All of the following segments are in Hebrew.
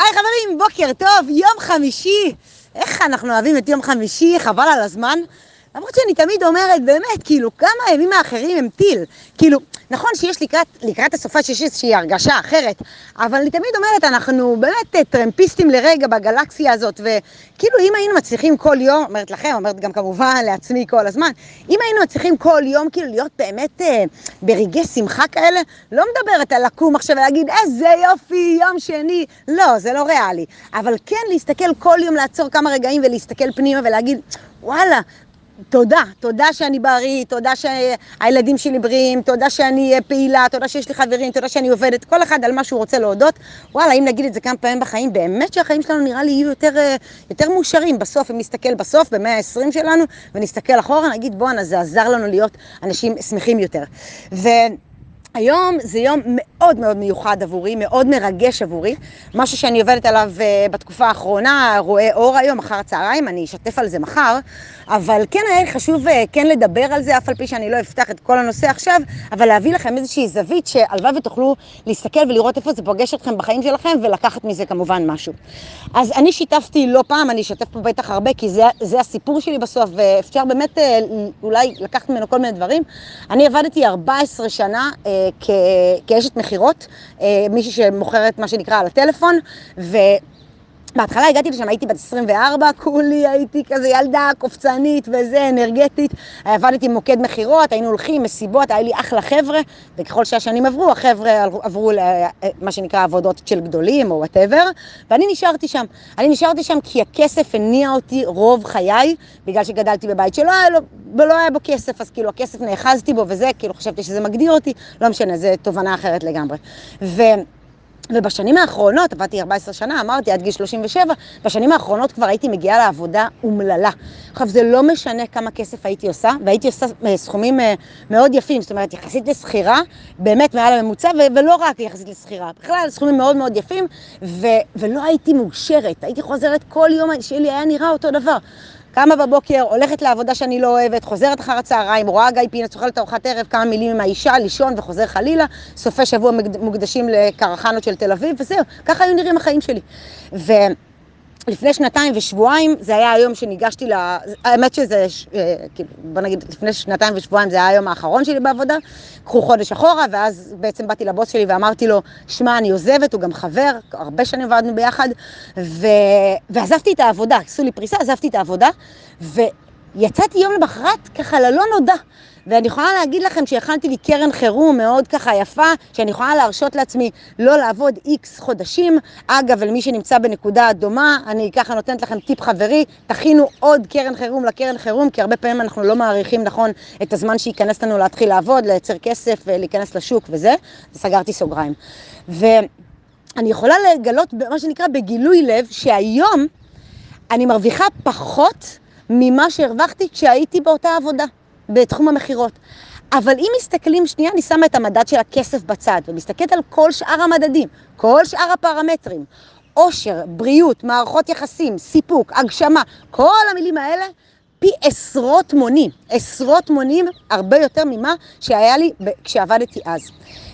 היי חברים, בוקר טוב, יום חמישי. איך אנחנו אוהבים את יום חמישי, חבל על הזמן. למרות שאני תמיד אומרת, באמת, כאילו, כמה הימים האחרים הם טיל. כאילו, נכון שיש לקראת, לקראת הסופה שיש איזושהי הרגשה אחרת, אבל אני תמיד אומרת, אנחנו באמת אה, טרמפיסטים לרגע בגלקסיה הזאת, וכאילו, אם היינו מצליחים כל יום, אומרת לכם, אומרת גם כמובן לעצמי כל הזמן, אם היינו מצליחים כל יום, כאילו, להיות באמת אה, ברגעי שמחה כאלה, לא מדברת על לקום עכשיו ולהגיד, איזה יופי, יום שני. לא, זה לא ריאלי. אבל כן להסתכל כל יום, לעצור כמה רגעים ולהסתכל פנימה ולהגיד, וואלה, תודה, תודה שאני בריא, תודה שהילדים שלי בריאים, תודה שאני פעילה, תודה שיש לי חברים, תודה שאני עובדת, כל אחד על מה שהוא רוצה להודות. וואלה, אם נגיד את זה כמה פעמים בחיים, באמת שהחיים שלנו נראה לי יהיו יותר, אה, יותר מאושרים בסוף, אם נסתכל בסוף, במאה ה-20 שלנו, ונסתכל אחורה, נגיד בואנה, זה עזר לנו להיות אנשים שמחים יותר. ו... היום זה יום מאוד מאוד מיוחד עבורי, מאוד מרגש עבורי, משהו שאני עובדת עליו uh, בתקופה האחרונה, רואה אור היום, אחר הצהריים, אני אשתף על זה מחר, אבל כן היה חשוב uh, כן לדבר על זה, אף על פי שאני לא אפתח את כל הנושא עכשיו, אבל להביא לכם איזושהי זווית שהלוואי ותוכלו להסתכל ולראות איפה זה פוגש אתכם בחיים שלכם ולקחת מזה כמובן משהו. אז אני שיתפתי לא פעם, אני אשתף פה בטח הרבה, כי זה, זה הסיפור שלי בסוף, ואפשר באמת uh, אולי לקחת ממנו כל מיני דברים. אני עבדתי 14 שנה uh, כאשת מכירות, אה, מישהי שמוכרת מה שנקרא על הטלפון, ו... בהתחלה הגעתי לשם, הייתי בת 24, כולי, הייתי כזה ילדה קופצנית וזה, אנרגטית. עבדתי עם מוקד מכירות, היינו הולכים, מסיבות, היה לי אחלה חבר'ה, וככל שהשנים עברו, החבר'ה עברו למה שנקרא עבודות של גדולים או וואטאבר, ואני נשארתי שם. אני נשארתי שם כי הכסף הניע אותי רוב חיי, בגלל שגדלתי בבית שלא היה, לו, לא היה בו כסף, אז כאילו הכסף נאחזתי בו וזה, כאילו חשבתי שזה מגדיר אותי, לא משנה, זו תובנה אחרת לגמרי. ו... ובשנים האחרונות, עבדתי 14 שנה, אמרתי עד גיל 37, בשנים האחרונות כבר הייתי מגיעה לעבודה אומללה. עכשיו, זה לא משנה כמה כסף הייתי עושה, והייתי עושה אה, סכומים אה, מאוד יפים, זאת אומרת, יחסית לשכירה, באמת מעל הממוצע, ולא רק יחסית לשכירה, בכלל סכומים מאוד מאוד יפים, ולא הייתי מאושרת, הייתי חוזרת כל יום שלי היה נראה אותו דבר. קמה בבוקר, הולכת לעבודה שאני לא אוהבת, חוזרת אחר הצהריים, רואה גיא פינה, צוחלת ארוחת ערב, כמה מילים עם האישה, לישון וחוזר חלילה, סופי שבוע מוקדשים לקרחנות של תל אביב, וזהו, ככה היו נראים החיים שלי. ו... לפני שנתיים ושבועיים, זה היה היום שניגשתי ל... האמת שזה, אה, כאילו, בוא נגיד, לפני שנתיים ושבועיים זה היה היום האחרון שלי בעבודה, קחו חודש אחורה, ואז בעצם באתי לבוס שלי ואמרתי לו, שמע, אני עוזבת, הוא גם חבר, הרבה שנים עבדנו ביחד, ו... ועזבתי את העבודה, עשו לי פריסה, עזבתי את העבודה, ויצאתי יום למחרת ככה ללא נודע. ואני יכולה להגיד לכם שהכנתי לי קרן חירום מאוד ככה יפה, שאני יכולה להרשות לעצמי לא לעבוד איקס חודשים. אגב, למי שנמצא בנקודה דומה, אני ככה נותנת לכם טיפ חברי, תכינו עוד קרן חירום לקרן חירום, כי הרבה פעמים אנחנו לא מעריכים נכון את הזמן שייכנס לנו להתחיל לעבוד, לייצר כסף, להיכנס לשוק וזה. סגרתי סוגריים. ואני יכולה לגלות, מה שנקרא, בגילוי לב, שהיום אני מרוויחה פחות ממה שהרווחתי כשהייתי באותה עבודה. בתחום המכירות. אבל אם מסתכלים, שנייה, אני שמה את המדד של הכסף בצד, ומסתכלת על כל שאר המדדים, כל שאר הפרמטרים, עושר, בריאות, מערכות יחסים, סיפוק, הגשמה, כל המילים האלה, פי עשרות מונים, עשרות מונים הרבה יותר ממה שהיה לי כשעבדתי אז.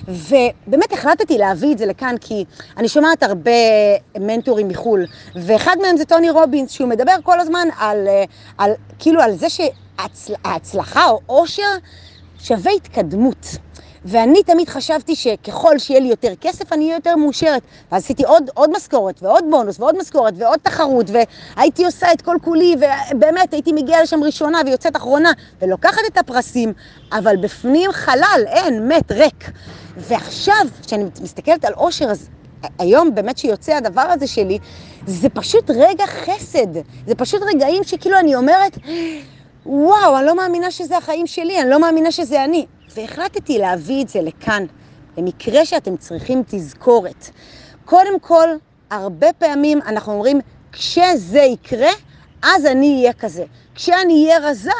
ובאמת החלטתי להביא את זה לכאן כי אני שומעת הרבה מנטורים מחו"ל, ואחד מהם זה טוני רובינס, שהוא מדבר כל הזמן על, על כאילו על זה שההצלחה או עושר שווה התקדמות. ואני תמיד חשבתי שככל שיהיה לי יותר כסף, אני אהיה יותר מאושרת. ואז עשיתי עוד, עוד משכורת, ועוד בונוס, ועוד משכורת, ועוד תחרות, והייתי עושה את כל כולי, ובאמת הייתי מגיעה לשם ראשונה ויוצאת אחרונה, ולוקחת את הפרסים, אבל בפנים חלל, אין, מת, ריק. ועכשיו, כשאני מסתכלת על אושר, אז היום באמת שיוצא הדבר הזה שלי, זה פשוט רגע חסד. זה פשוט רגעים שכאילו אני אומרת, וואו, אני לא מאמינה שזה החיים שלי, אני לא מאמינה שזה אני. והחלטתי להביא את זה לכאן, במקרה שאתם צריכים תזכורת. קודם כל, הרבה פעמים אנחנו אומרים, כשזה יקרה, אז אני אהיה כזה. כשאני אהיה רזה,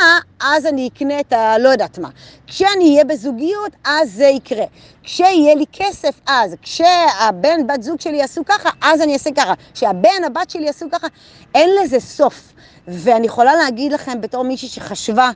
אז אני אקנה את ה... לא יודעת מה. כשאני אהיה בזוגיות, אז זה יקרה. כשיהיה לי כסף, אז. כשהבן, בת זוג שלי יעשו ככה, אז אני אעשה ככה. כשהבן, הבת שלי יעשו ככה, אין לזה סוף. ואני יכולה להגיד לכם, בתור מישהי שחשבה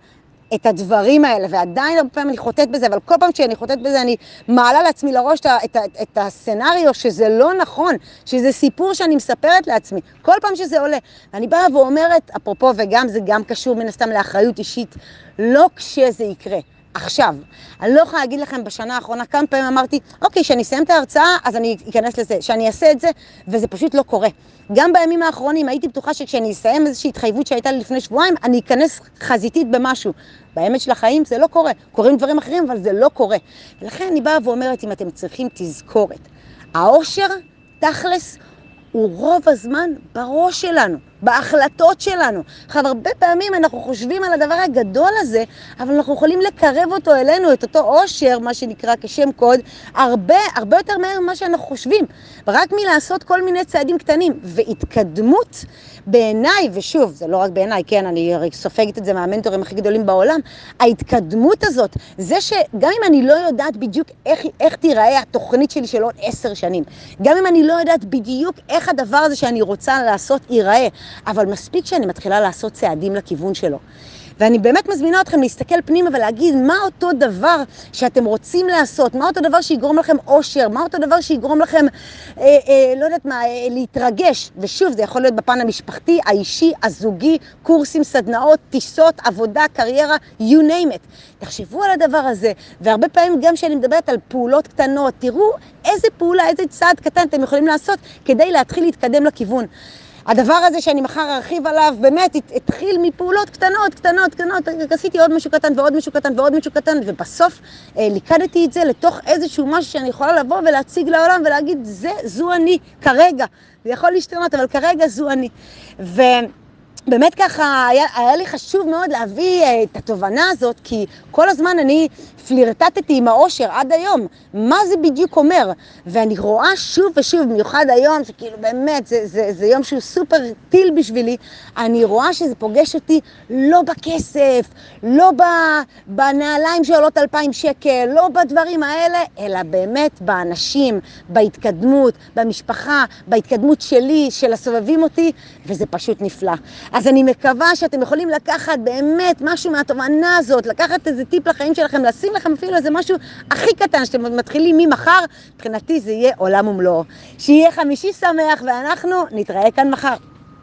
את הדברים האלה, ועדיין הרבה פעמים אני חוטאת בזה, אבל כל פעם שאני חוטאת בזה אני מעלה לעצמי לראש את, את, את הסצנריו שזה לא נכון, שזה סיפור שאני מספרת לעצמי, כל פעם שזה עולה. ואני באה ואומרת, אפרופו, וגם זה גם קשור מן הסתם לאחריות אישית, לא כשזה יקרה. עכשיו. אני לא יכולה להגיד לכם בשנה האחרונה כמה פעמים אמרתי, אוקיי, כשאני אסיים את ההרצאה, אז אני אכנס לזה, שאני אעשה את זה, וזה פשוט לא קורה. גם בימים האחרונים הייתי בטוחה שכשאני אסיים איזושהי התחייבות שהייתה לי לפני שבועיים, אני אכנס חזיתית במשהו. באמת של החיים זה לא קורה. קורים דברים אחרים, אבל זה לא קורה. ולכן אני באה ואומרת, אם אתם צריכים תזכורת, העושר, תכלס, הוא רוב הזמן בראש שלנו. בהחלטות שלנו. עכשיו, הרבה פעמים אנחנו חושבים על הדבר הגדול הזה, אבל אנחנו יכולים לקרב אותו אלינו, את אותו עושר, מה שנקרא כשם קוד, הרבה, הרבה יותר מהר ממה שאנחנו חושבים. רק מלעשות כל מיני צעדים קטנים. והתקדמות בעיניי, ושוב, זה לא רק בעיניי, כן, אני סופגת את זה מהמנטורים הכי גדולים בעולם, ההתקדמות הזאת, זה שגם אם אני לא יודעת בדיוק איך, איך תיראה התוכנית שלי של עוד עשר שנים, גם אם אני לא יודעת בדיוק איך הדבר הזה שאני רוצה לעשות ייראה, אבל מספיק שאני מתחילה לעשות צעדים לכיוון שלו. ואני באמת מזמינה אתכם להסתכל פנימה ולהגיד מה אותו דבר שאתם רוצים לעשות, מה אותו דבר שיגרום לכם אושר, מה אותו דבר שיגרום לכם, אה, אה, לא יודעת מה, אה, להתרגש. ושוב, זה יכול להיות בפן המשפחתי, האישי, הזוגי, קורסים, סדנאות, טיסות, עבודה, קריירה, you name it. תחשבו על הדבר הזה, והרבה פעמים גם כשאני מדברת על פעולות קטנות, תראו איזה פעולה, איזה צעד קטן אתם יכולים לעשות כדי להתחיל להתקדם לכיוון. הדבר הזה שאני מחר ארחיב עליו, באמת התחיל מפעולות קטנות, קטנות, קטנות, עשיתי עוד משהו קטן ועוד משהו קטן ועוד משהו קטן, ובסוף אה, ליקדתי את זה לתוך איזשהו משהו שאני יכולה לבוא ולהציג לעולם ולהגיד, זה, זו אני כרגע. זה יכול להשתנות, אבל כרגע זו אני. ו... באמת ככה, היה, היה לי חשוב מאוד להביא uh, את התובנה הזאת, כי כל הזמן אני פלירטטתי עם האושר עד היום. מה זה בדיוק אומר? ואני רואה שוב ושוב, במיוחד היום, שכאילו באמת, זה, זה, זה יום שהוא סופר טיל בשבילי, אני רואה שזה פוגש אותי לא בכסף, לא בנעליים שעולות אלפיים שקל, לא בדברים האלה, אלא באמת באנשים, בהתקדמות, במשפחה, בהתקדמות שלי, של הסובבים אותי, וזה פשוט נפלא. אז אני מקווה שאתם יכולים לקחת באמת משהו מהתובנה הזאת, לקחת איזה טיפ לחיים שלכם, לשים לכם אפילו איזה משהו הכי קטן שאתם מתחילים ממחר, מבחינתי זה יהיה עולם ומלואו. שיהיה חמישי שמח ואנחנו נתראה כאן מחר.